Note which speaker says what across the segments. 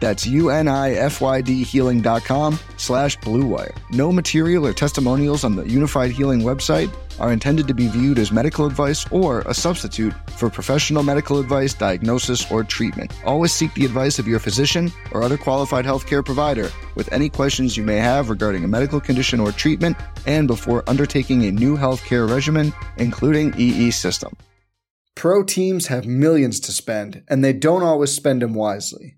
Speaker 1: That's U-N-I-F-Y-D healing.com slash bluewire. No material or testimonials on the Unifyd Healing website are intended to be viewed as medical advice or a substitute for professional medical advice, diagnosis, or treatment. Always seek the advice of your physician or other qualified healthcare provider with any questions you may have regarding a medical condition or treatment and before undertaking a new healthcare regimen, including EE system. Pro teams have millions to spend, and they don't always spend them wisely.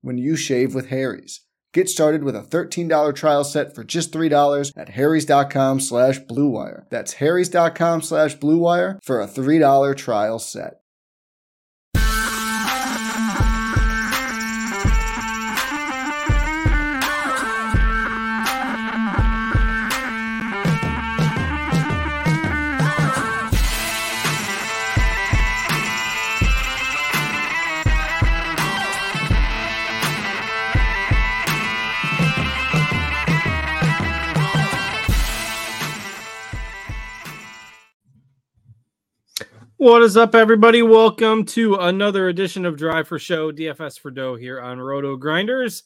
Speaker 1: when you shave with Harry's. Get started with a $13 trial set for just $3 at harrys.com slash bluewire. That's harrys.com slash bluewire for a $3 trial set.
Speaker 2: What is up, everybody? Welcome to another edition of Drive for Show, DFS for Dough here on Roto Grinders.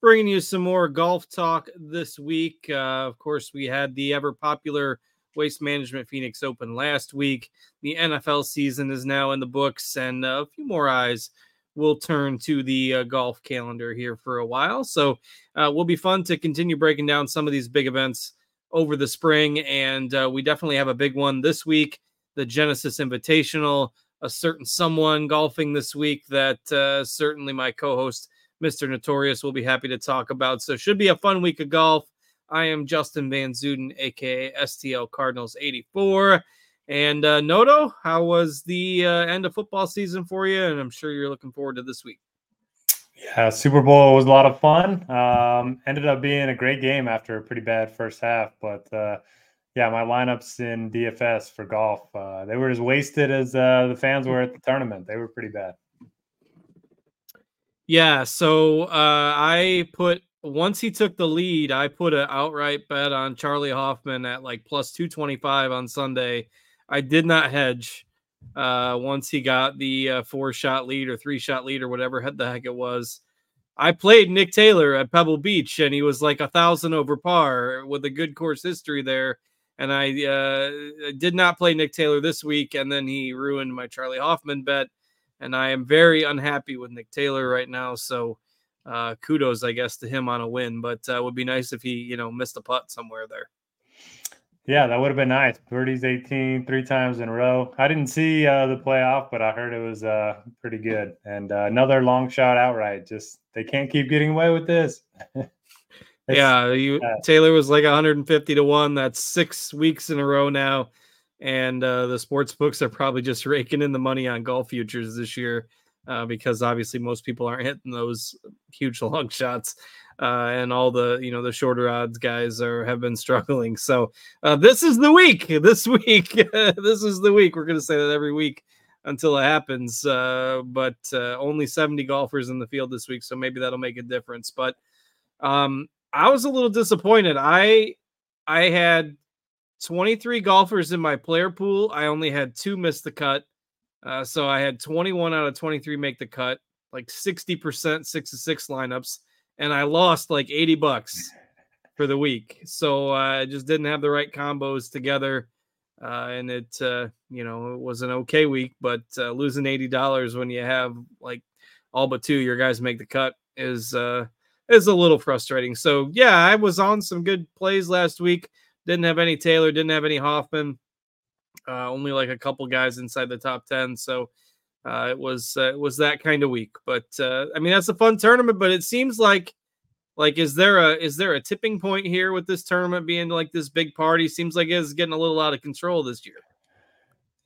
Speaker 2: Bringing you some more golf talk this week. Uh, of course, we had the ever popular Waste Management Phoenix Open last week. The NFL season is now in the books, and a few more eyes will turn to the uh, golf calendar here for a while. So, uh, will be fun to continue breaking down some of these big events over the spring, and uh, we definitely have a big one this week the Genesis Invitational, a certain someone golfing this week that uh, certainly my co-host Mr. Notorious will be happy to talk about. So should be a fun week of golf. I am Justin Van Zuiden, aka STL Cardinals 84. And uh, Noto, how was the uh, end of football season for you? And I'm sure you're looking forward to this week.
Speaker 3: Yeah, Super Bowl was a lot of fun. Um, ended up being a great game after a pretty bad first half, but uh, yeah, my lineups in DFS for golf, uh, they were as wasted as uh, the fans were at the tournament. They were pretty bad.
Speaker 2: Yeah, so uh, I put once he took the lead, I put an outright bet on Charley Hoffman at like plus 225 on Sunday. I did not hedge uh, once he got the uh, four shot lead or three shot lead or whatever the heck it was. I played Nick Taylor at Pebble Beach and he was like a thousand over par with a good course history there and I uh, did not play Nick Taylor this week, and then he ruined my Charley Hoffman bet, and I am very unhappy with Nick Taylor right now. So uh, kudos, I guess, to him on a win, but uh, would be nice if he, you know, missed a putt somewhere there.
Speaker 3: Yeah, that would have been nice. Birdie's 18 three times in a row. I didn't see uh, the playoff, but I heard it was uh, pretty good. And uh, another long shot outright. Just they can't keep getting away with this.
Speaker 2: yeah, you uh, Taylor was like 150 to one. That's six weeks in a row now, and uh, the sports books are probably just raking in the money on golf futures this year uh, because obviously most people aren't hitting those huge long shots. uh, and all the you know the shorter odds guys are have been struggling. So uh, this is the week. This week, this is the week. We're going to say that every week until it happens. Uh, but uh, only 70 golfers in the field this week, so maybe that'll make a difference. But um, I was a little disappointed. I I had 23 golfers in my player pool. I only had two miss the cut. Uh, so I had 21 out of 23 make the cut, like 60% six to six lineups, and I lost like 80 bucks for the week. So uh, I just didn't have the right combos together. Uh, and it, uh, you know, it was an okay week, but uh, losing $80 when you have like all but two your guys make the cut is uh, is a little frustrating. So yeah, I was on some good plays last week. Didn't have any Taylor, didn't have any Hoffman. Uh, only like a couple guys inside the top ten. So uh, it was uh, it was that kind of week. But uh, I mean, that's a fun tournament. But it seems like like is there a is there a tipping point here with this tournament being like this big party? Seems like it's getting a little out of control this year.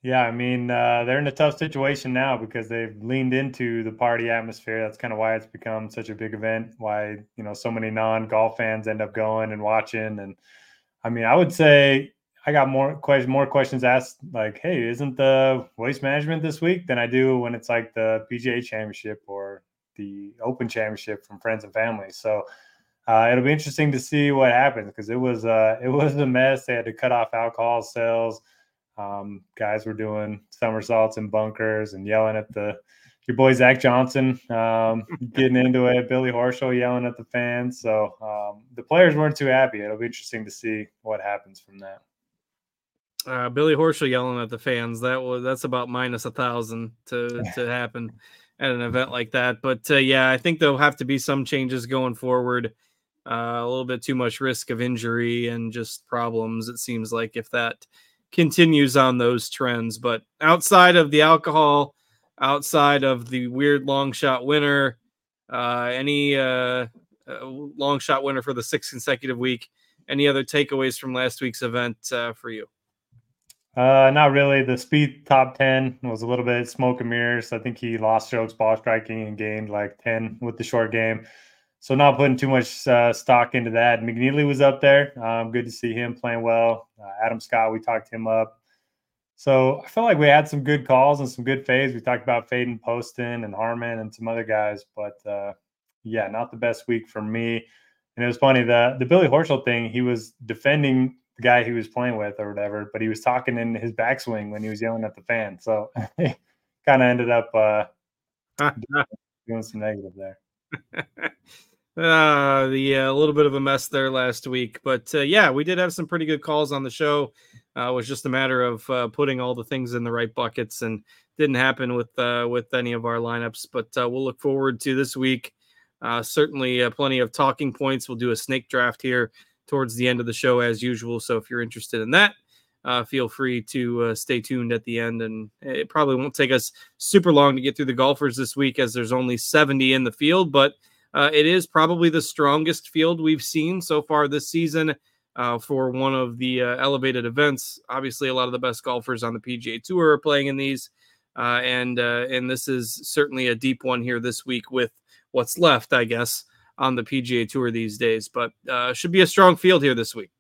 Speaker 3: Yeah, I mean, uh, they're in a tough situation now because they've leaned into the party atmosphere. That's kind of why it's become such a big event. Why you know so many non-golf fans end up going and watching. And I mean, I would say I got more questions, more questions asked. Like, hey, isn't the waste management this week than I do when it's like the PGA Championship or the Open Championship from friends and family. So uh, it'll be interesting to see what happens because it was uh, it was a mess. They had to cut off alcohol sales. Um, guys were doing somersaults and bunkers and yelling at the your boy Zach Johnson um, getting into it. Billy Horschel yelling at the fans. So um, the players weren't too happy. It'll be interesting to see what happens from that.
Speaker 2: Uh, Billy Horschel yelling at the fans. That was that's about minus a thousand to to happen at an event like that. But uh, yeah, I think there'll have to be some changes going forward. Uh, a little bit too much risk of injury and just problems. It seems like if that continues on those trends. But outside of the alcohol, outside of the weird long shot winner, uh, any uh, uh, long shot winner for the sixth consecutive week, any other takeaways from last week's event uh, for you?
Speaker 3: Uh, not really. The Spieth top 10 was a little bit smoke and mirrors. I think he lost strokes ball striking and gained like 10 with the short game. So not putting too much uh, stock into that. McNealy was up there. Um, good to see him playing well. Uh, Adam Scott, we talked him up. So I felt like we had some good calls and some good fades. We talked about Faden Poston and Harman and some other guys, but uh, yeah, not the best week for me. And it was funny the the Billy Horschel thing. He was defending the guy he was playing with or whatever, but he was talking in his backswing when he was yelling at the fan. So kind of ended up uh, doing some negative there.
Speaker 2: Uh, the a uh, little bit of a mess there last week, but uh, yeah, we did have some pretty good calls on the show. Uh, it was just a matter of uh, putting all the things in the right buckets, and didn't happen with uh, with any of our lineups. But uh, we'll look forward to this week. Uh, certainly, uh, plenty of talking points. We'll do a snake draft here towards the end of the show, as usual. So if you're interested in that, uh, feel free to uh, stay tuned at the end. And it probably won't take us super long to get through the golfers this week, as there's only 70 in the field, but uh, it is probably the strongest field we've seen so far this season uh, for one of the uh, elevated events. Obviously, a lot of the best golfers on the PGA Tour are playing in these. Uh, and and this is certainly a deep one here this week with what's left, I guess, on the PGA Tour these days. But should be a strong field here this week.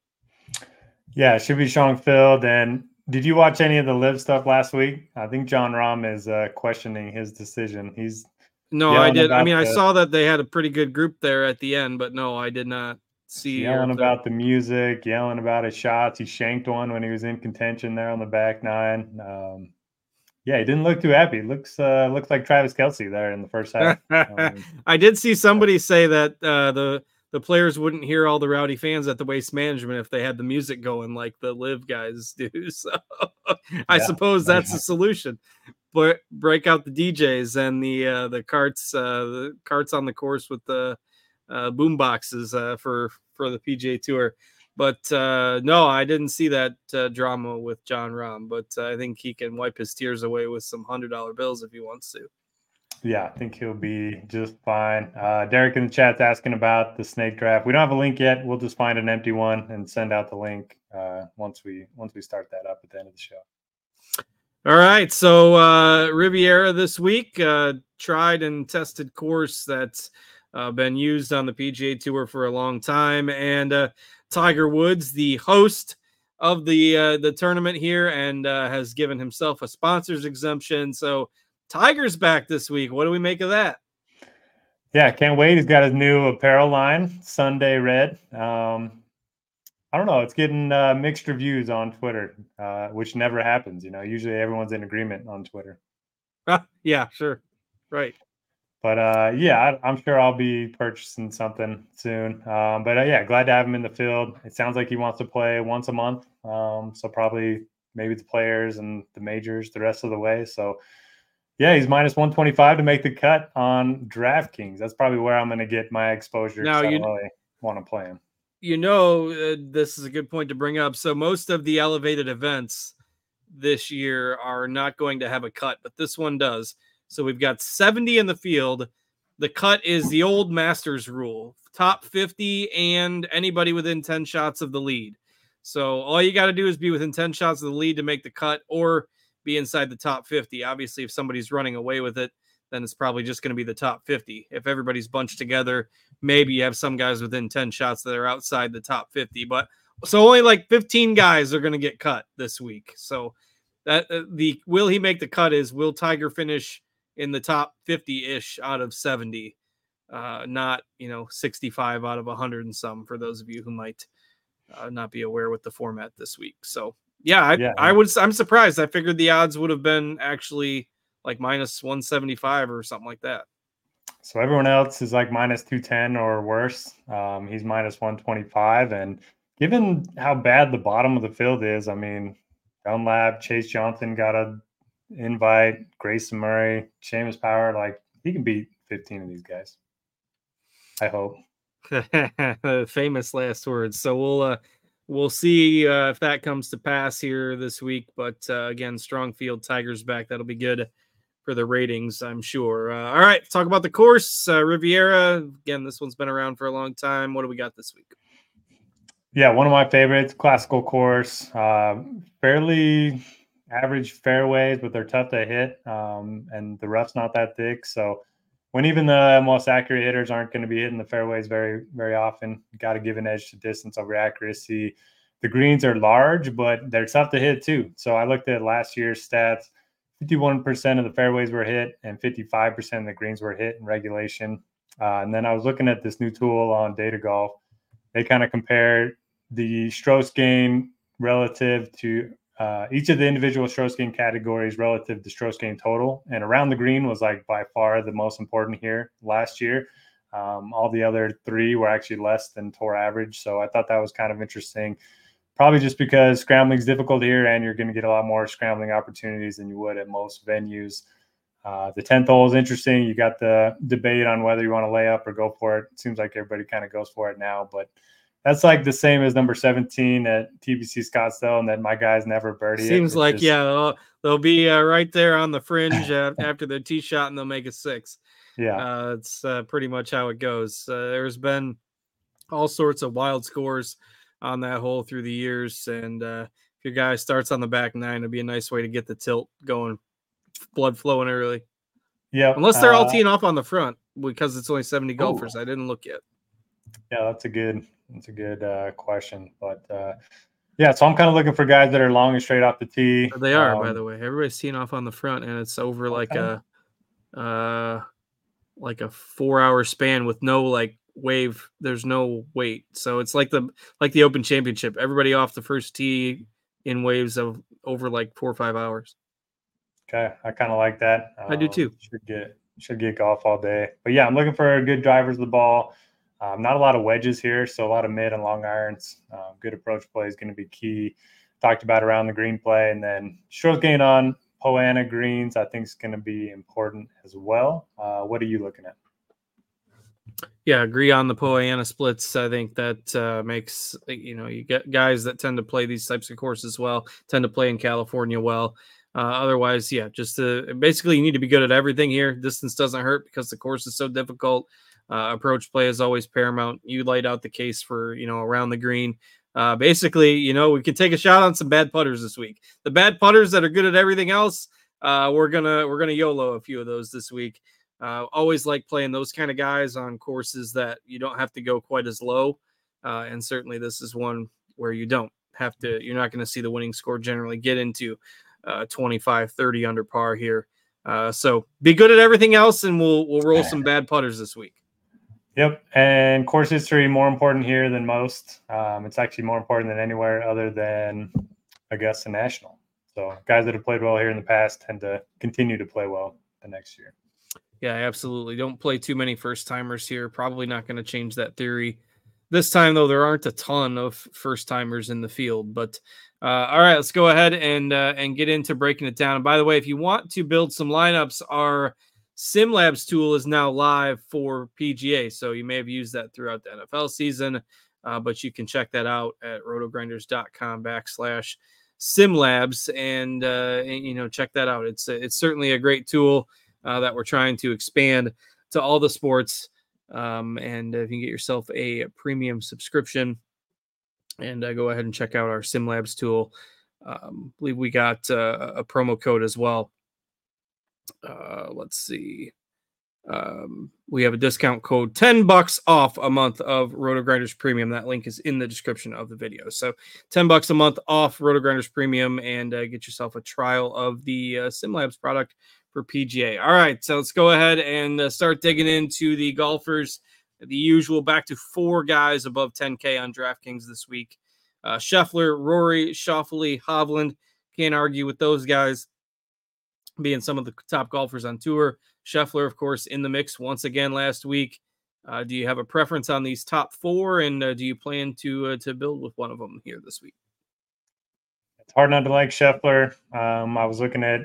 Speaker 3: Yeah, it should be strong field. And did you watch any of the live stuff last week? I think Jon Rahm is uh, questioning his decision. He's
Speaker 2: no, I did. I mean, the, I saw that they had a pretty good group there at the end, but no, I did not see
Speaker 3: yelling about the music, yelling about his shots. He shanked one when he was in contention there on the back nine. Um, yeah, he didn't look too happy. Looks uh, looks like Travis Kelce there in the first half.
Speaker 2: Um, I did see somebody say that uh, the the players wouldn't hear all the rowdy fans at the waste management if they had the music going like the live guys do. So I yeah, suppose that's the solution. But break out the DJs and the uh, the carts uh, the carts on the course with the uh, boom boxes uh, for for the PGA Tour. But uh, no, I didn't see that uh, drama with Jon Rahm. But I think he can wipe his tears away with some hundred dollar bills if he wants to.
Speaker 3: Yeah, I think he'll be just fine. Uh, Derek in the chat's asking about the snake draft. We don't have a link yet. We'll just find an empty one and send out the link uh, once we once we start that up at the end of the show.
Speaker 2: All right, so uh, Riviera this week, uh, tried and tested course that's uh, been used on the PGA Tour for a long time, and uh, Tiger Woods, the host of the uh, the tournament here, and uh, has given himself a sponsors exemption. So Tiger's back this week. What do we make of that?
Speaker 3: Yeah, can't wait. He's got his new apparel line, Sunday Red. Um, I don't know. It's getting uh, mixed reviews on Twitter, uh, which never happens. You know, usually everyone's in agreement on Twitter.
Speaker 2: yeah, sure, right.
Speaker 3: But uh, yeah, I, am sure I'll be purchasing something soon. Um, but uh, yeah, glad to have him in the field. It sounds like he wants to play once a month. Um, so probably maybe the players and the majors the rest of the way. So yeah, he's minus 125 to make the cut on DraftKings. That's probably where I'm going to get my exposure. Now you really want to play him.
Speaker 2: You know, uh, this is a good point to bring up. So most of the elevated events this year are not going to have a cut, but this one does. So we've got 70 in the field. The cut is the old Masters rule top 50 and anybody within 10 shots of the lead. So all you got to do is be within 10 shots of the lead to make the cut or be inside the top 50. Obviously, if somebody's running away with it, then it's probably just going to be the top 50. If everybody's bunched together, maybe you have some guys within 10 shots that are outside the top 50. But so only like 15 guys are going to get cut this week. So that uh, the will he make the cut is will Tiger finish in the top 50-ish out of 70 uh, not you know 65 out of 100 and some for those of you who might uh, not be aware with the format this week so yeah I, yeah I would i'm surprised i figured the odds would have been actually like minus 175 or something like that
Speaker 3: so everyone else is like minus 210 or worse um, he's minus 125 and given how bad the bottom of the field is i mean dunlap chase johnson got a invite Grayson Murray, Seamus Power. Like he can beat 15 of these guys. I hope.
Speaker 2: Famous last words. So we'll uh we'll see uh, if that comes to pass here this week. But uh, again, strong field Tigers back. That'll be good for the ratings, I'm sure. Uh, all right, talk about the course. Uh, Riviera. Again, this one's been around for a long time. What do we got this week?
Speaker 3: Yeah, one of my favorites, classical course. Uh, fairly average fairways, but they're tough to hit, um, and the rough's not that thick. So when even the most accurate hitters aren't going to be hitting the fairways very, very often, got to give an edge to distance over accuracy. The greens are large, but they're tough to hit too. So I looked at last year's stats. 51% of the fairways were hit and 55% of the greens were hit in regulation. Uh, and then I was looking at this new tool on Data Golf. They kind of compared the strokes gain relative to uh, each of the individual strokes gain categories relative to strokes gain total. And around the green was like by far the most important here last year. Um, all the other three were actually less than tour average. So I thought that was kind of interesting. Probably just because scrambling is difficult here and you're going to get a lot more scrambling opportunities than you would at most venues. Uh, the 10th hole is interesting. You got the debate on whether you want to lay up or go for it. it seems like everybody kind of goes for it now, but that's like the same as number 17 at TPC Scottsdale, and then my guys never birdie.
Speaker 2: Seems it, like, just... yeah, they'll, they'll be uh, right there on the fringe uh, after their tee shot, and they'll make a six.
Speaker 3: Yeah.
Speaker 2: Uh, it's uh, pretty much how it goes. Uh, there's been all sorts of wild scores on that hole through the years. And uh, if your guy starts on the back nine, it'd be a nice way to get the tilt going, blood flowing early.
Speaker 3: Yeah.
Speaker 2: Unless they're all teeing off on the front because it's only 70 golfers. Ooh. I didn't look yet.
Speaker 3: Yeah, that's a good that's a good uh, question, but uh, yeah. So I'm kind of looking for guys that are long and straight off the tee.
Speaker 2: They are, um, by the way. Everybody's teeing off on the front, and it's over like okay. a, uh, like a four hour span with no like wave. There's no wait, so it's like the like the Open Championship. Everybody off the first tee in waves of over like four or five hours.
Speaker 3: Okay, I kind of like that.
Speaker 2: Um, I do um, too.
Speaker 3: Should get should get golf all day, but yeah, I'm looking for good drivers of the ball. Um, not a lot of wedges here, so a lot of mid and long irons. Um, good approach play is going to be key. Talked about around the green play, and then short gain on Poa annua greens. I think is going to be important as well. Uh, what are you looking at?
Speaker 2: Yeah, agree on the Poa annua splits. I think that uh, makes you know you get guys that tend to play these types of courses well, tend to play in California well. Uh, otherwise, yeah, just to, basically you need to be good at everything here. Distance doesn't hurt because the course is so difficult. Uh, approach play is always paramount. You laid out the case for you know around the green. Uh, basically, you know, we can take a shot on some bad putters this week. The bad putters that are good at everything else, uh, we're gonna we're gonna YOLO a few of those this week. Uh, always like playing those kind of guys on courses that you don't have to go quite as low. Uh, and certainly this is one where you don't have to, you're not going to see the winning score generally get into uh, 25, 30 under par here. Uh, so be good at everything else, and we'll we'll roll some bad putters this week.
Speaker 3: Yep, and course history more important here than most. Um, it's actually more important than anywhere other than Augusta National. So guys that have played well here in the past tend to continue to play well the next year.
Speaker 2: Yeah, absolutely. Don't play too many first timers here. Probably not going to change that theory. This time, though, there aren't a ton of first timers in the field. But uh, all right, let's go ahead and uh, and get into breaking it down. And by the way, if you want to build some lineups, our SimLabs tool is now live for PGA. So you may have used that throughout the NFL season, uh, but you can check that out at rotogrinders.com backslash SimLabs and, uh, and, you know check that out. It's it's certainly a great tool uh, that we're trying to expand to all the sports. Um, and if you can get yourself a premium subscription, and uh, go ahead and check out our SimLabs tool. Um, I believe we got uh, a promo code as well. Uh, let's see. Um, we have a discount code 10 bucks off a month of Roto Grinders Premium. That link is in the description of the video. So 10 bucks a month off Roto Grinders Premium and uh, get yourself a trial of the uh, SimLabs product for PGA. All right, so let's go ahead and uh, start digging into the golfers. The usual back to four guys above 10K on DraftKings this week. Uh, Scheffler, Rory, Schauffele, Hovland. Can't argue with those guys being some of the top golfers on tour. Scheffler, of course, in the mix once again last week. Uh, do you have a preference on these top four, and uh, do you plan to uh, to build with one of them here this week?
Speaker 3: It's hard not to like Scheffler. Um, I was looking at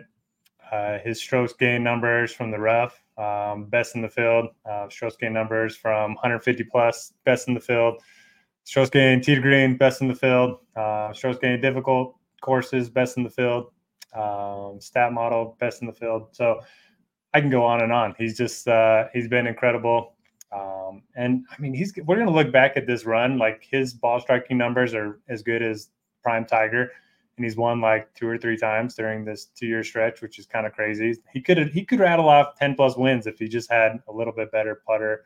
Speaker 3: uh, his strokes gain numbers from the rough, um, best in the field. Uh, strokes gain numbers from 150 plus, best in the field. Strokes gain tee to green, best in the field. Uh, strokes gain difficult courses, best in the field. Um, stat model, best in the field. So I can go on and on. He's just uh, he's been incredible. Um, and I mean, he's we're gonna look back at this run like his ball striking numbers are as good as prime Tiger and he's won like two or three times during this two year stretch, which is kind of crazy. He could he could rattle off ten plus wins if he just had a little bit better putter.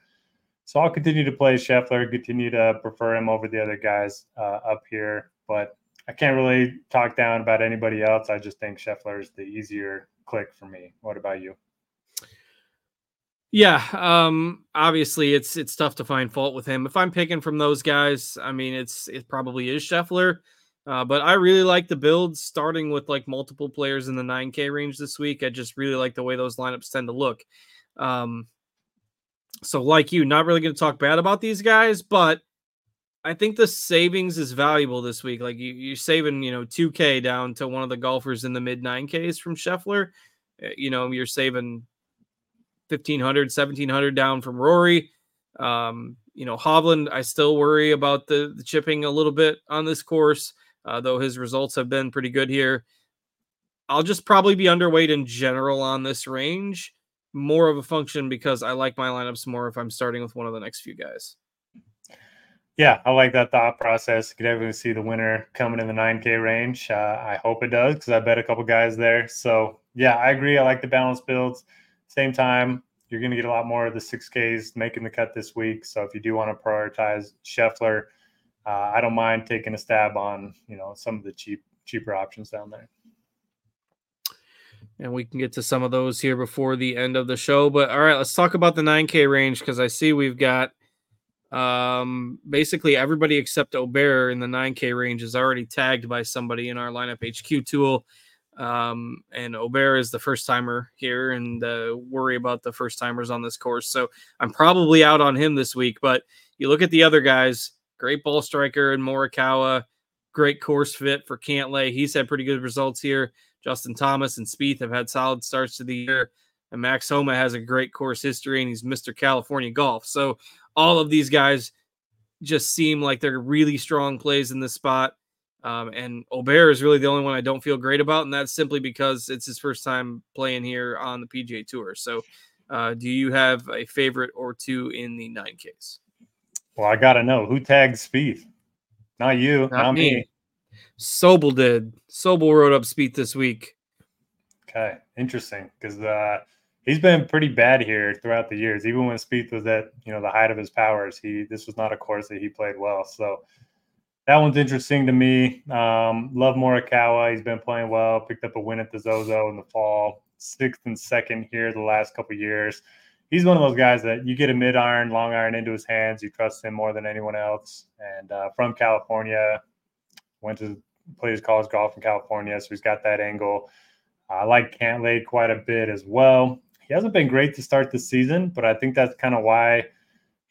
Speaker 3: So I'll continue to play Scheffler, continue to prefer him over the other guys uh, up here, but I can't really talk down about anybody else. I just think Scheffler is the easier click for me. What about you?
Speaker 2: Yeah, um, obviously it's it's tough to find fault with him. If I'm picking from those guys, I mean it's it probably is Scheffler. Uh, but I really like the builds starting with like multiple players in the 9K range this week. I just really like the way those lineups tend to look. Um, so, like you, not really going to talk bad about these guys, but I think the savings is valuable this week. Like you, you're saving, you know, 2K down to one of the golfers in the mid 9Ks from Scheffler. Eh, you know, you're saving 1500, 1700 down from Rory. Um, you know, Hovland, I still worry about the, the chipping a little bit on this course uh, though his results have been pretty good here. I'll just probably be underweight in general on this range. More of a function because I like my lineups more if I'm starting with one of the next few guys.
Speaker 3: Yeah, I like that thought process. You could definitely see the winner coming in the 9K range. Uh, I hope it does because I bet a couple guys there. So, yeah, I agree. I like the balance builds. Same time, you're going to get a lot more of the 6Ks making the cut this week. So, if you do want to prioritize Scheffler, uh, I don't mind taking a stab on you know some of the cheap cheaper options down there.
Speaker 2: And we can get to some of those here before the end of the show. But all right, let's talk about the 9K range because I see we've got um, basically everybody except Åberg in the 9K range is already tagged by somebody in our lineup HQ tool. Um, and Åberg is the first timer here, and uh, worry about the first timers on this course. So I'm probably out on him this week. But you look at the other guys, great ball striker in Morikawa, great course fit for Cantlay. He's had pretty good results here. Justin Thomas and Spieth have had solid starts to the year. And Max Homa has a great course history and he's Mr. California Golf. So all of these guys just seem like they're really strong plays in this spot. Um, and Åberg is really the only one I don't feel great about, and that's simply because it's his first time playing here on the PGA Tour. So, uh, do you have a favorite or two in the nine Ks?
Speaker 3: Well, I gotta know who tagged Spieth. Not you, not, not me. me.
Speaker 2: Sobel did. Sobel wrote up Spieth this week.
Speaker 3: Okay, interesting because uh, he's been pretty bad here throughout the years. Even when Spieth was at you know the height of his powers, he this was not a course that he played well. So that one's interesting to me. Um, love Morikawa. He's been playing well. Picked up a win at the Zozo in the fall. Sixth and second here the last couple years. He's one of those guys that you get a mid iron, long iron into his hands. You trust him more than anyone else. And uh, from California, went to play his college golf in California, so he's got that angle. I like Cantlay quite a bit as well. He hasn't been great to start the season, but I think that's kind of why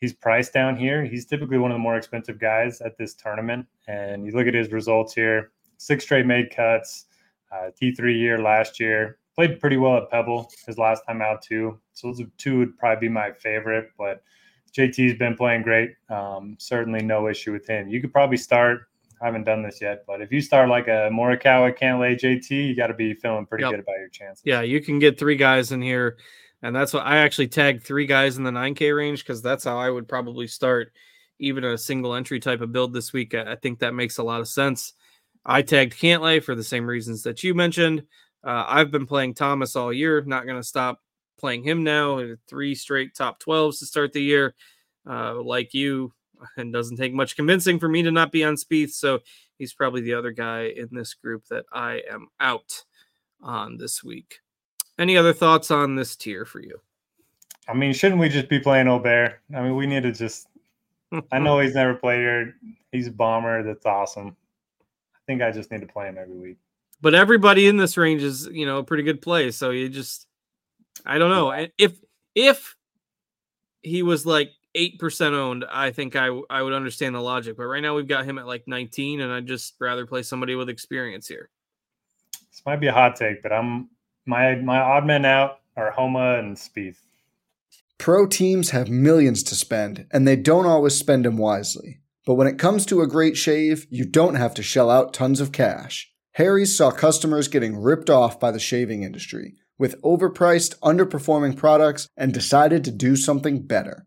Speaker 3: he's priced down here. He's typically one of the more expensive guys at this tournament. And you look at his results here six straight made cuts, uh, T3 year last year. Played pretty well at Pebble his last time out, too. So those two would probably be my favorite. But JT's been playing great. Um, certainly no issue with him. You could probably start. I haven't done this yet, but if you start like a Morikawa, Cantlay, JT, you got to be feeling pretty yep. good about your chances.
Speaker 2: Yeah, you can get three guys in here and that's what I actually tagged three guys in the 9K range because that's how I would probably start even a single entry type of build this week. I think that makes a lot of sense. I tagged Cantlay for the same reasons that you mentioned. Uh, I've been playing Thomas all year, not going to stop playing him now. Three straight top 12s to start the year. Uh, like you, and doesn't take much convincing for me to not be on Spieth. So he's probably the other guy in this group that I am out on this week. Any other thoughts on this tier for you?
Speaker 3: I mean, shouldn't we just be playing Åberg? I mean, we need to just. I know he's never played here. He's a bomber. That's awesome. I think I just need to play him every week.
Speaker 2: But everybody in this range is, you know, a pretty good play. So you just, I don't know if if he was like eight percent owned, I think I I would understand the logic. But right now we've got him at like nineteen, and I'd just rather play somebody with experience here.
Speaker 3: This might be a hot take, but I'm my my odd men out are Homa and Spieth.
Speaker 1: Pro teams have millions to spend, and they don't always spend them wisely. But when it comes to a great shave, you don't have to shell out tons of cash. Harry's saw customers getting ripped off by the shaving industry with overpriced, underperforming products and decided to do something better.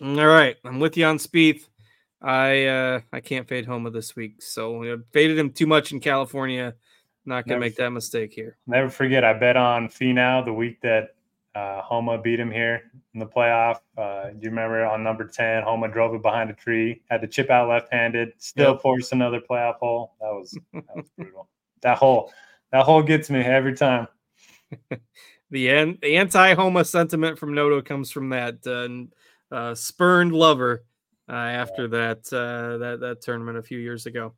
Speaker 2: All right, I'm with you on Spieth. I uh I can't fade Homa this week, so I faded him too much in California. Not gonna never, make that mistake here.
Speaker 3: Never forget, I bet on Finau the week that uh, Homa beat him here in the playoff. Uh, do you remember on number ten, Homa drove it behind a tree, had to chip out left-handed, still yep. forced another playoff hole. That was that was brutal. That hole, that hole gets me every time.
Speaker 2: the an- the anti-Homa sentiment from Noto comes from that. Uh, uh, spurned lover uh, after that uh, that that tournament a few years ago.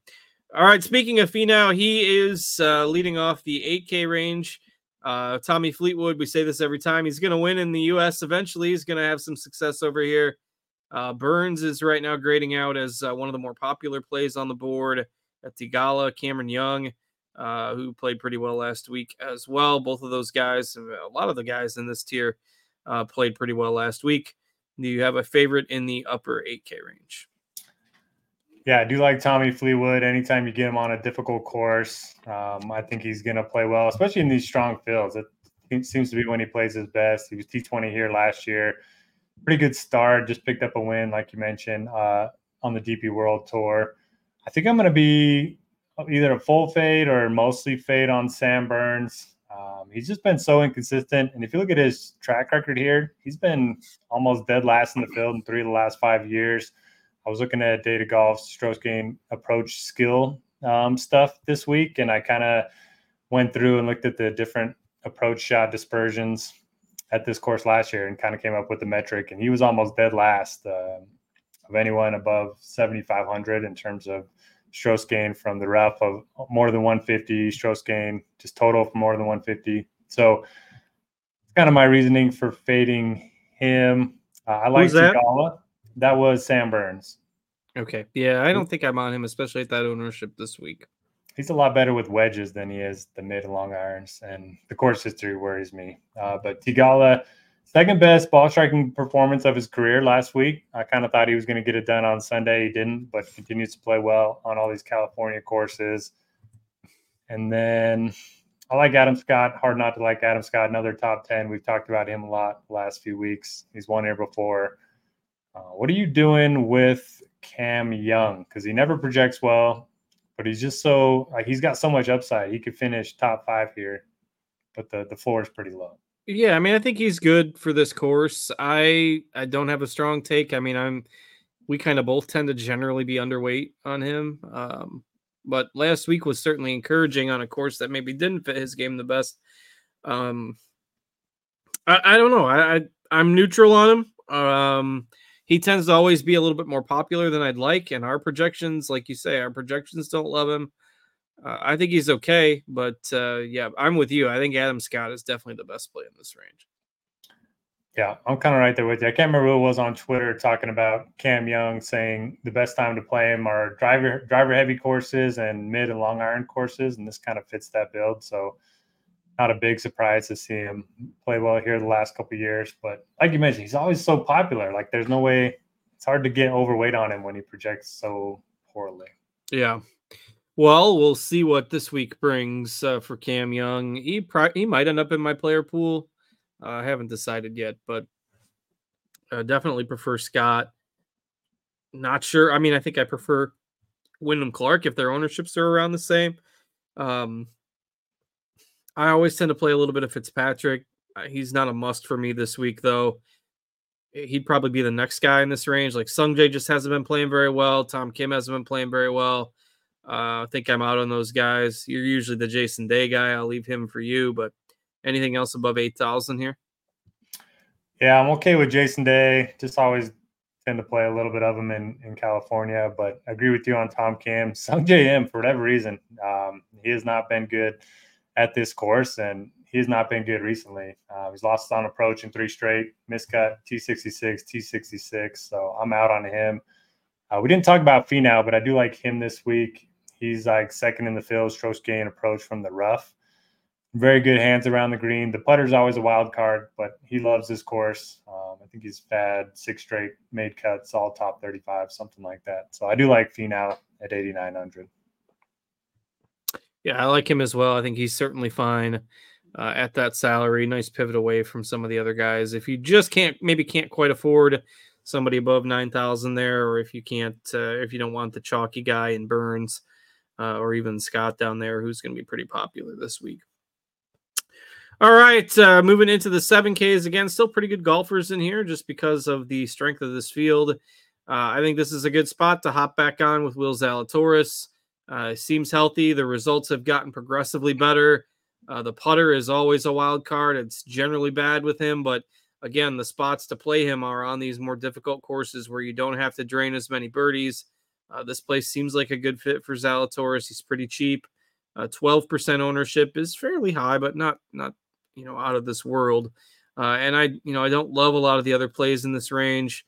Speaker 2: All right, speaking of Finau, he is uh, leading off the 8K range. Uh, Tommy Fleetwood, we say this every time. He's going to win in the U.S. eventually. He's going to have some success over here. Uh, Burns is right now grading out as uh, one of the more popular plays on the board at Theegala. Cameron Young, uh, who played pretty well last week as well. Both of those guys, a lot of the guys in this tier, uh, played pretty well last week. Do you have a favorite in the upper 8K range?
Speaker 3: Yeah, I do like Tommy Fleetwood. Anytime you get him on a difficult course, um, I think he's going to play well, especially in these strong fields. It seems to be when he plays his best. He was T20 here last year. pretty good start. Just picked up a win, like you mentioned, uh, on the DP World Tour. I think I'm going to be either a full fade or mostly fade on Sam Burns. Um, he's just been so inconsistent. And if you look at his track record here, he's been almost dead last in the field in three of the last five years. I was looking at Data Golf's strokes game approach skill um, stuff this week, and I kind of went through and looked at the different approach shot dispersions at this course last year and kind of came up with the metric. And he was almost dead last uh, of anyone above 7,500 in terms of strokes gain from the rough of more than 150, strokes gain just total for more than 150. So it's kind of my reasoning for fading him. Uh, I like
Speaker 2: that?
Speaker 3: That was Sam Burns.
Speaker 2: Okay. Yeah, I don't think I'm on him, especially at that ownership this week.
Speaker 3: He's a lot better with wedges than he is the mid and long irons, and the course history worries me. Uh, but Theegala, second best ball striking performance of his career last week. I kind of thought he was going to get it done on Sunday. He didn't, but continues to play well on all these California courses. And then I like Adam Scott. Hard not to like Adam Scott. Another top 10. We've talked about him a lot last few weeks. He's won here before. Uh, what are you doing with Cam Young? Because he never projects well, but he's just so like he's got so much upside. He could finish top five here, but the the floor is pretty low.
Speaker 2: Yeah, I mean, I think he's good for this course. I I don't have a strong take. I mean, I'm we kind of both tend to generally be underweight on him. Um, but last week was certainly encouraging on a course that maybe didn't fit his game the best. Um, I, I don't know. I, I I'm neutral on him. Um, he tends to always be a little bit more popular than I'd like, and our projections, like you say, our projections don't love him. Uh, I think he's okay, but uh, yeah, I'm with you. I think Adam Scott is definitely the best play in this range.
Speaker 3: Yeah, I'm kind of right there with you. I can't remember who was on Twitter talking about Cam Young saying the best time to play him are driver driver heavy courses and mid and long iron courses, and this kind of fits that build. So, not a big surprise to see him play well here the last couple years. But like you mentioned, he's always so popular. Like, there's no way it's hard to get overweight on him when he projects so poorly.
Speaker 2: Yeah, well, we'll see what this week brings uh, for Cam Young. He pro- he might end up in my player pool. Uh, I haven't decided yet, but definitely prefer Scott. Not sure. I mean, I think I prefer Wyndham Clark if their ownerships are around the same. Um, I always tend to play a little bit of Fitzpatrick. Uh, he's not a must for me this week, though. He'd probably be the next guy in this range. Like Sungjae just hasn't been playing very well. Tom Kim hasn't been playing very well. Uh, I think I'm out on those guys. You're usually the Jason Day guy. I'll leave him for you. But anything else above eight thousand here?
Speaker 3: Yeah, I'm okay with Jason Day. Just always tend to play a little bit of him in, in California, but I agree with you on Tom Kim. Sungjae Im, for whatever reason, um, he has not been good at this course, and he has not been good recently. Uh, he's lost on approach in three straight, miscut T66, T66. So I'm out on him. Uh, we didn't talk about Finau, but I do like him this week. He's like second in the field, strokes gain approach from the rough. Very good hands around the green. The putter's always a wild card, but he loves this course. Um, I think he's had six straight made cuts, all top 35, something like that. So I do like Finau at 8,900.
Speaker 2: Yeah, I like him as well. I think he's certainly fine uh, at that salary. Nice pivot away from some of the other guys. If you just can't, maybe can't quite afford somebody above 9,000 there, or if you can't, uh, if you don't want the chalky guy in Burns, uh, or even Scott down there, who's going to be pretty popular this week. All right, uh, moving into the 7Ks again, still pretty good golfers in here just because of the strength of this field. Uh, I think this is a good spot to hop back on with Will Zalatoris. Uh, seems healthy. The results have gotten progressively better. Uh, the putter is always a wild card. It's generally bad with him, but again, the spots to play him are on these more difficult courses where you don't have to drain as many birdies. Uh, this place seems like a good fit for Zalatoris. He's pretty cheap. Uh, 12% ownership is fairly high, but not not you know out of this world. Uh, and I you know I don't love a lot of the other plays in this range.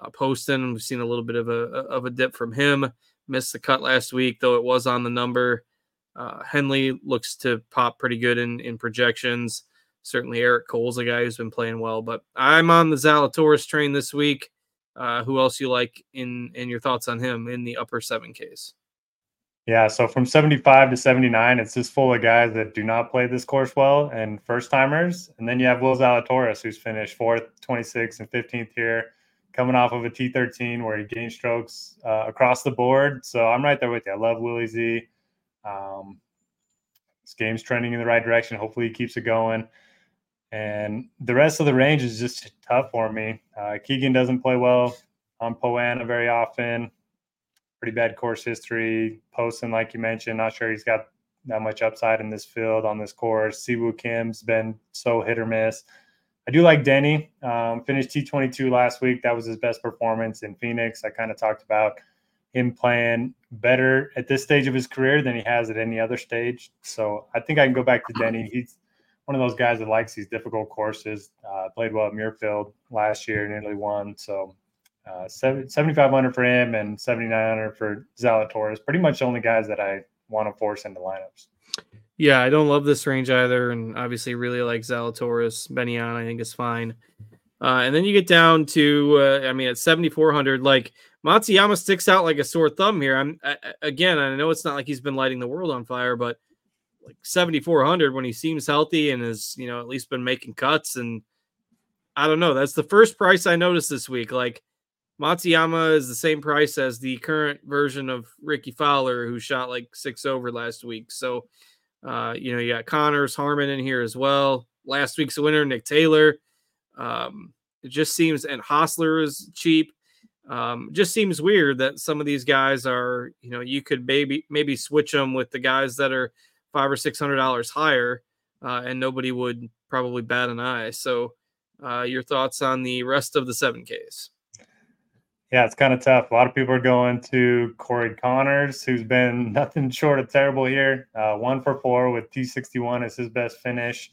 Speaker 2: Uh, Poston, we've seen a little bit of a of a dip from him. Missed the cut last week, though it was on the number. Uh, Henley looks to pop pretty good in in projections. Certainly, Eric Cole's a guy who's been playing well, but I'm on the Zalatoris train this week. Uh, who else you like in in your thoughts on him in the upper seven Ks?
Speaker 3: Yeah, so from 75 to 79, it's just full of guys that do not play this course well and first timers. And then you have Will Zalatoris, who's finished fourth, 26th, and 15th here, coming off of a T13 where he gained strokes uh, across the board. So I'm right there with you. I love Willie Z. Um, this game's trending in the right direction. Hopefully, he keeps it going. And the rest of the range is just tough for me. Uh, Keegan doesn't play well on Poa annua very often pretty bad course history. Poston, like you mentioned, not sure he's got that much upside in this field on this course. Siwoo Kim's been so hit or miss. I do like Denny. Um, finished T22 last week. That was his best performance in Phoenix. I kind of talked about him playing better at this stage of his career than he has at any other stage. So I think I can go back to Denny. He's one of those guys that likes these difficult courses. Uh, played well at Muirfield last year, nearly won. So uh, 7,500 for him and 7,900 for Zalatoris. Pretty much the only guys that I want to force into lineups.
Speaker 2: Yeah, I don't love this range either, and obviously really like Zalatoris. Ben An, I think is fine. Uh, and then you get down to, uh, I mean, at 7,400, like Matsuyama sticks out like a sore thumb here. I'm I, again, I know it's not like he's been lighting the world on fire, but like 7,400 when he seems healthy and has, you know, at least been making cuts. And I don't know. That's the first price I noticed this week. Like Matsuyama is the same price as the current version of Rickie Fowler, who shot like six over last week. So, uh, you know, you got Conners Harman in here as well. Last week's winner, Nick Taylor. Um, it just seems, and Hossler is cheap. Um, just seems weird that some of these guys are, you know, you could maybe maybe switch them with the guys that are five or six hundred dollars higher, uh, and nobody would probably bat an eye. So, uh, your thoughts on the rest of the seven Ks?
Speaker 3: Yeah, it's kind of tough. A lot of people are going to Corey Conners, who's been nothing short of terrible here. Uh, one for four with T61 as his best finish.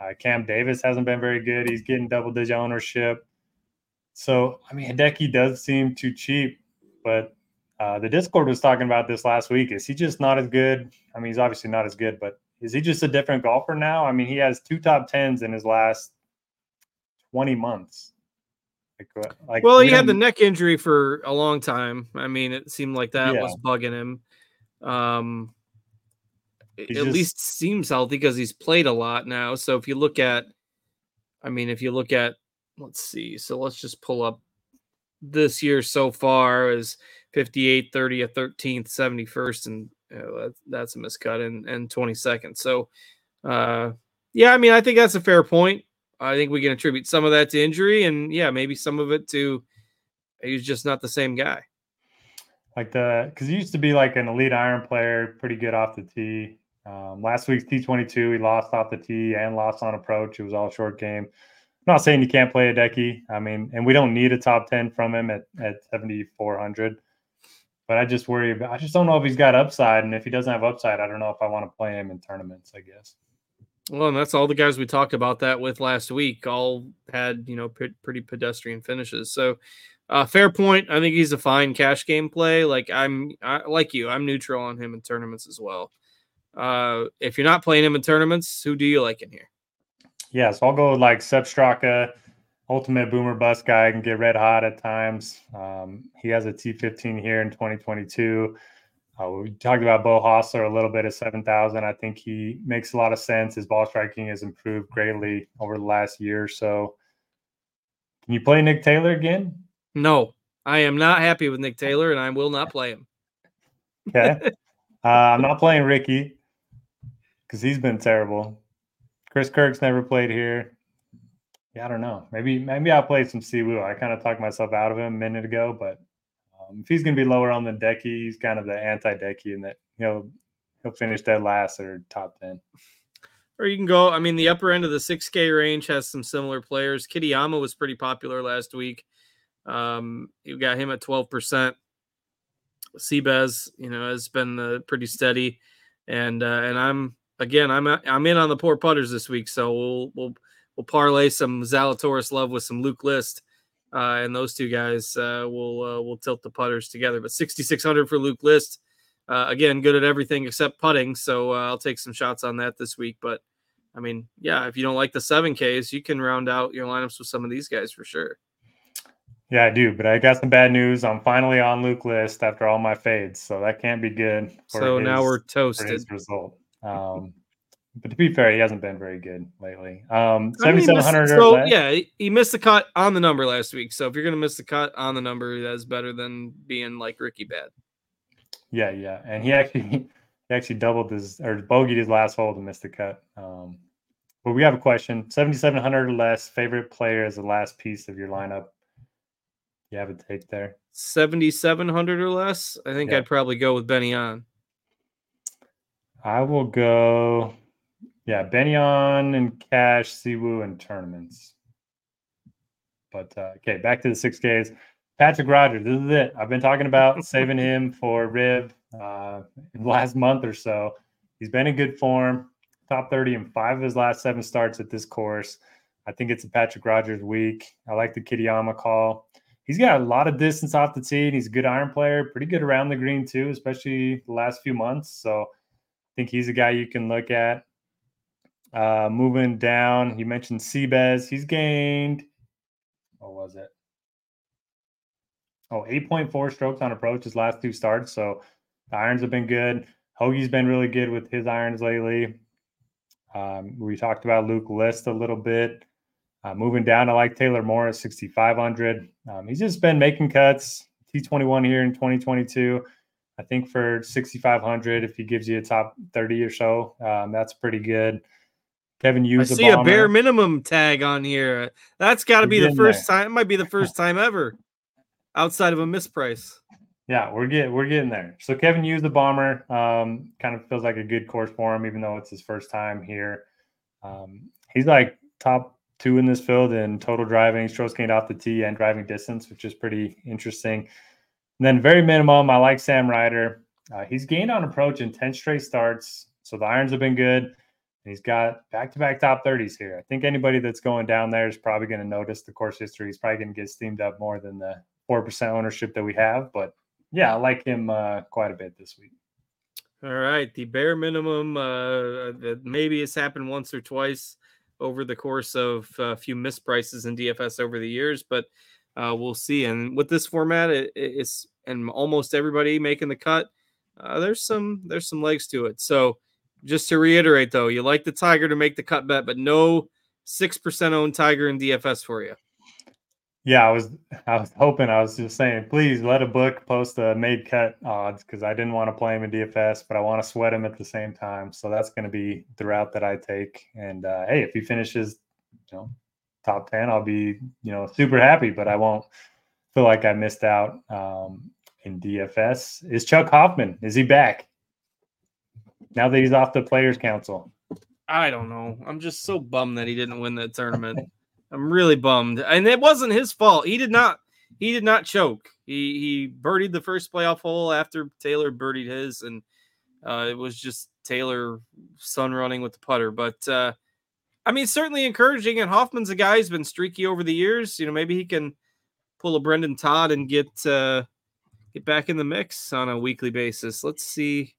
Speaker 3: Uh, Cam Davis hasn't been very good. He's getting double digit ownership. So, I mean, Hideki does seem too cheap, but uh, the Discord was talking about this last week. Is he just not as good? I mean, he's obviously not as good, but is he just a different golfer now? I mean, he has two top tens in his last 20 months.
Speaker 2: Like, like well, he had the neck injury for a long time. I mean, it seemed like that yeah. was bugging him. Um, at just, least seems healthy because he's played a lot now. So if you look at, I mean, if you look at, let's see. So let's just pull up this year so far as 58, 30th, 13th, 71st, and that, that's a miscut and, and 22nd. So, uh, yeah, I mean, I think that's a fair point. I think we can attribute some of that to injury, and yeah, maybe some of it to he's just not the same guy.
Speaker 3: Like the because he used to be like an elite iron player, pretty good off the tee. Um, last week's T22, he lost off the tee and lost on approach. It was all short game. I'm not saying you can't play Hideki. I mean, and we don't need a top 10 from him at, at 7,400. But I just worry about, I just don't know if he's got upside. And if he doesn't have upside, I don't know if I want to play him in tournaments, I guess.
Speaker 2: Well, and that's all the guys we talked about that with last week. All had you know p- pretty pedestrian finishes. So, uh, fair point. I think he's a fine cash game play. Like I'm I, like you, I'm neutral on him in tournaments as well. Uh, if you're not playing him in tournaments, who do you like in here?
Speaker 3: Yeah, so I'll go with like Sepp Straka, ultimate boomer bust guy, can get red hot at times. Um, he has a T15 here in 2022. Uh, we talked about Beau Hossler a little bit at 7,000. I think he makes a lot of sense. His ball striking has improved greatly over the last year or so. Can you play Nick Taylor again?
Speaker 2: No, I am not happy with Nick Taylor, and I will not play him.
Speaker 3: Okay. uh, I'm not playing Ricky because he's been terrible. Chris Kirk's never played here. Yeah, I don't know. Maybe maybe I'll play some Siwoo. I kind of talked myself out of him a minute ago, but um, if he's going to be lower on Hideki, he's kind of the anti-Hideki in that know he'll finish dead last or top ten.
Speaker 2: Or you can go. I mean, the upper end of the six K range has some similar players. Kitayama was pretty popular last week. Um, you got him at twelve percent. Seabez, you know, has been uh, pretty steady, and uh, and I'm again, I'm I'm in on the poor putters this week, so we'll we'll we'll parlay some Zalatoris love with some Luke List uh, and those two guys uh, will uh, will tilt the putters together. But 6600 for Luke List, uh, again, good at everything except putting. So uh, I'll take some shots on that this week. But I mean, yeah, if you don't like the seven Ks, you can round out your lineups with some of these guys for sure.
Speaker 3: Yeah, I do, but I got some bad news. I'm finally on Luke List after all my fades, so that can't be good.
Speaker 2: so his, now we're toasted.
Speaker 3: result. Um, but to be fair, he hasn't been very good lately. Um, 7,700.
Speaker 2: So, yeah, he missed the cut on the number last week. So, if you're going to miss the cut on the number, that's better than being like Ricky Bad.
Speaker 3: Yeah, yeah. And he actually he actually doubled his or bogeyed his last hole to miss the cut. Um, but we have a question 7,700 or less, favorite player as the last piece of your lineup. You have a take there.
Speaker 2: 7,700 or less. I think yeah. I'd probably go with Ben An.
Speaker 3: I will go yeah, Ben An and cash, Siwoo and tournaments. But uh, okay, back to the six Ks. Patrick Rodgers, this is it. I've been talking about saving him for Riv uh, in the last month or so. He's been in good form, top 30 in five of his last seven starts at this course. I think it's a Patrick Rodgers week. I like the Kitayama call. He's got a lot of distance off the tee, and he's a good iron player, pretty good around the green too, especially the last few months. So I think he's a guy you can look at. Uh, moving down, you mentioned Seabez. He's gained, what was it? Oh, 8.4 strokes on approach his last two starts. So the irons have been good. Hoge's been really good with his irons lately. Um, we talked about Luke List a little bit. Uh, moving down, I like Taylor Morris, 6,500. Um, he's just been making cuts. T21 here in 2022. I think for 6,500, if he gives you a top 30 or so, um, that's pretty good. Kevin Hughes.
Speaker 2: I see a, a, bare minimum tag on here. That's got to be the first there. time. It might be the first time ever, outside of a misprice.
Speaker 3: Yeah, we're getting we're getting there. So Kevin Hughes, the bomber, um, kind of feels like a good course for him, even though it's his first time here. Um, he's like top two in this field in total driving, strokes gained off the tee, and driving distance, which is pretty interesting. And then very minimum, I like Sam Ryder. Uh, he's gained on approach in ten straight starts, so the irons have been good he's got back to back top 30s here. I think anybody that's going down there is probably going to notice the course history. He's probably going to get steamed up more than the 4% ownership that we have. But yeah, I like him uh, quite a bit this week.
Speaker 2: All right. The bare minimum, uh, that maybe it's happened once or twice over the course of a few misprices in DFS over the years, but uh, we'll see. And with this format, it, it's and almost everybody making the cut. Uh, there's some there's some legs to it. So just to reiterate, though, you like the Tiger to make the cut bet, but no six percent owned Tiger in DFS for you.
Speaker 3: Yeah, I was I was hoping I was just saying, please let a book post a made cut odds because I didn't want to play him in DFS, but I want to sweat him at the same time. So that's going to be the route that I take. And uh, hey, if he finishes, you know, top ten, I'll be you know super happy, but I won't feel like I missed out um, in DFS. Is Chuck Hoffman? Is he back? Now that he's off the players council?
Speaker 2: I don't know. I'm just so bummed that he didn't win that tournament. I'm really bummed. And it wasn't his fault. He did not he did not choke. He he birdied the first playoff hole after Taylor birdied his and uh, it was just Taylor sun running with the putter. But uh, I mean, certainly encouraging. And Hoffman's a guy who's been streaky over the years. You know, maybe he can pull a Brendon Todd and get uh, get back in the mix on a weekly basis. Let's see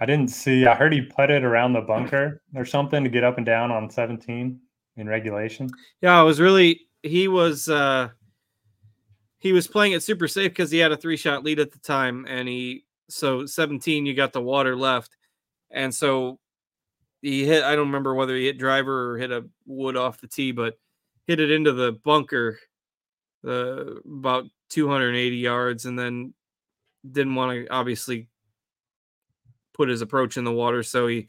Speaker 3: I didn't see. I heard he putted around the bunker or something to get up and down on 17 in regulation.
Speaker 2: Yeah, I was really he was uh he was playing it super safe because he had a three shot lead at the time and he so 17 you got the water left and so he hit I don't remember whether he hit driver or hit a wood off the tee but hit it into the bunker uh, about 280 yards and then didn't want to obviously put his approach in the water, so he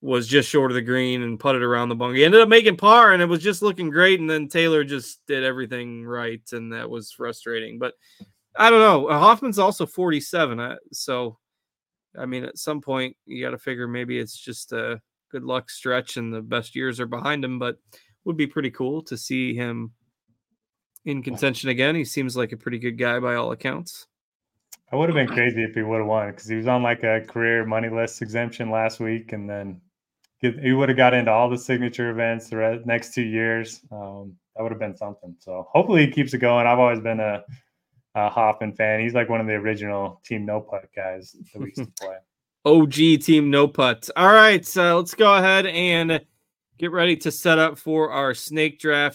Speaker 2: was just short of the green and putted around the bunker. He ended up making par, and it was just looking great. And then Taylor just did everything right, and that was frustrating. But I don't know. Uh, Hoffman's also 47, uh, so I mean, at some point you got to figure maybe it's just a good luck stretch, and the best years are behind him. But would be pretty cool to see him in contention again. He seems like a pretty good guy by all accounts.
Speaker 3: I would have been crazy if he would have won because he was on like a career money list exemption last week, and then he would have got into all the signature events the next two years. Um, that would have been something. So hopefully he keeps it going. I've always been a, a Hoffman fan. He's like one of the original Team No Putt guys that we used to play.
Speaker 2: OG Team No Putt. All right, so let's go ahead and get ready to set up for our snake draft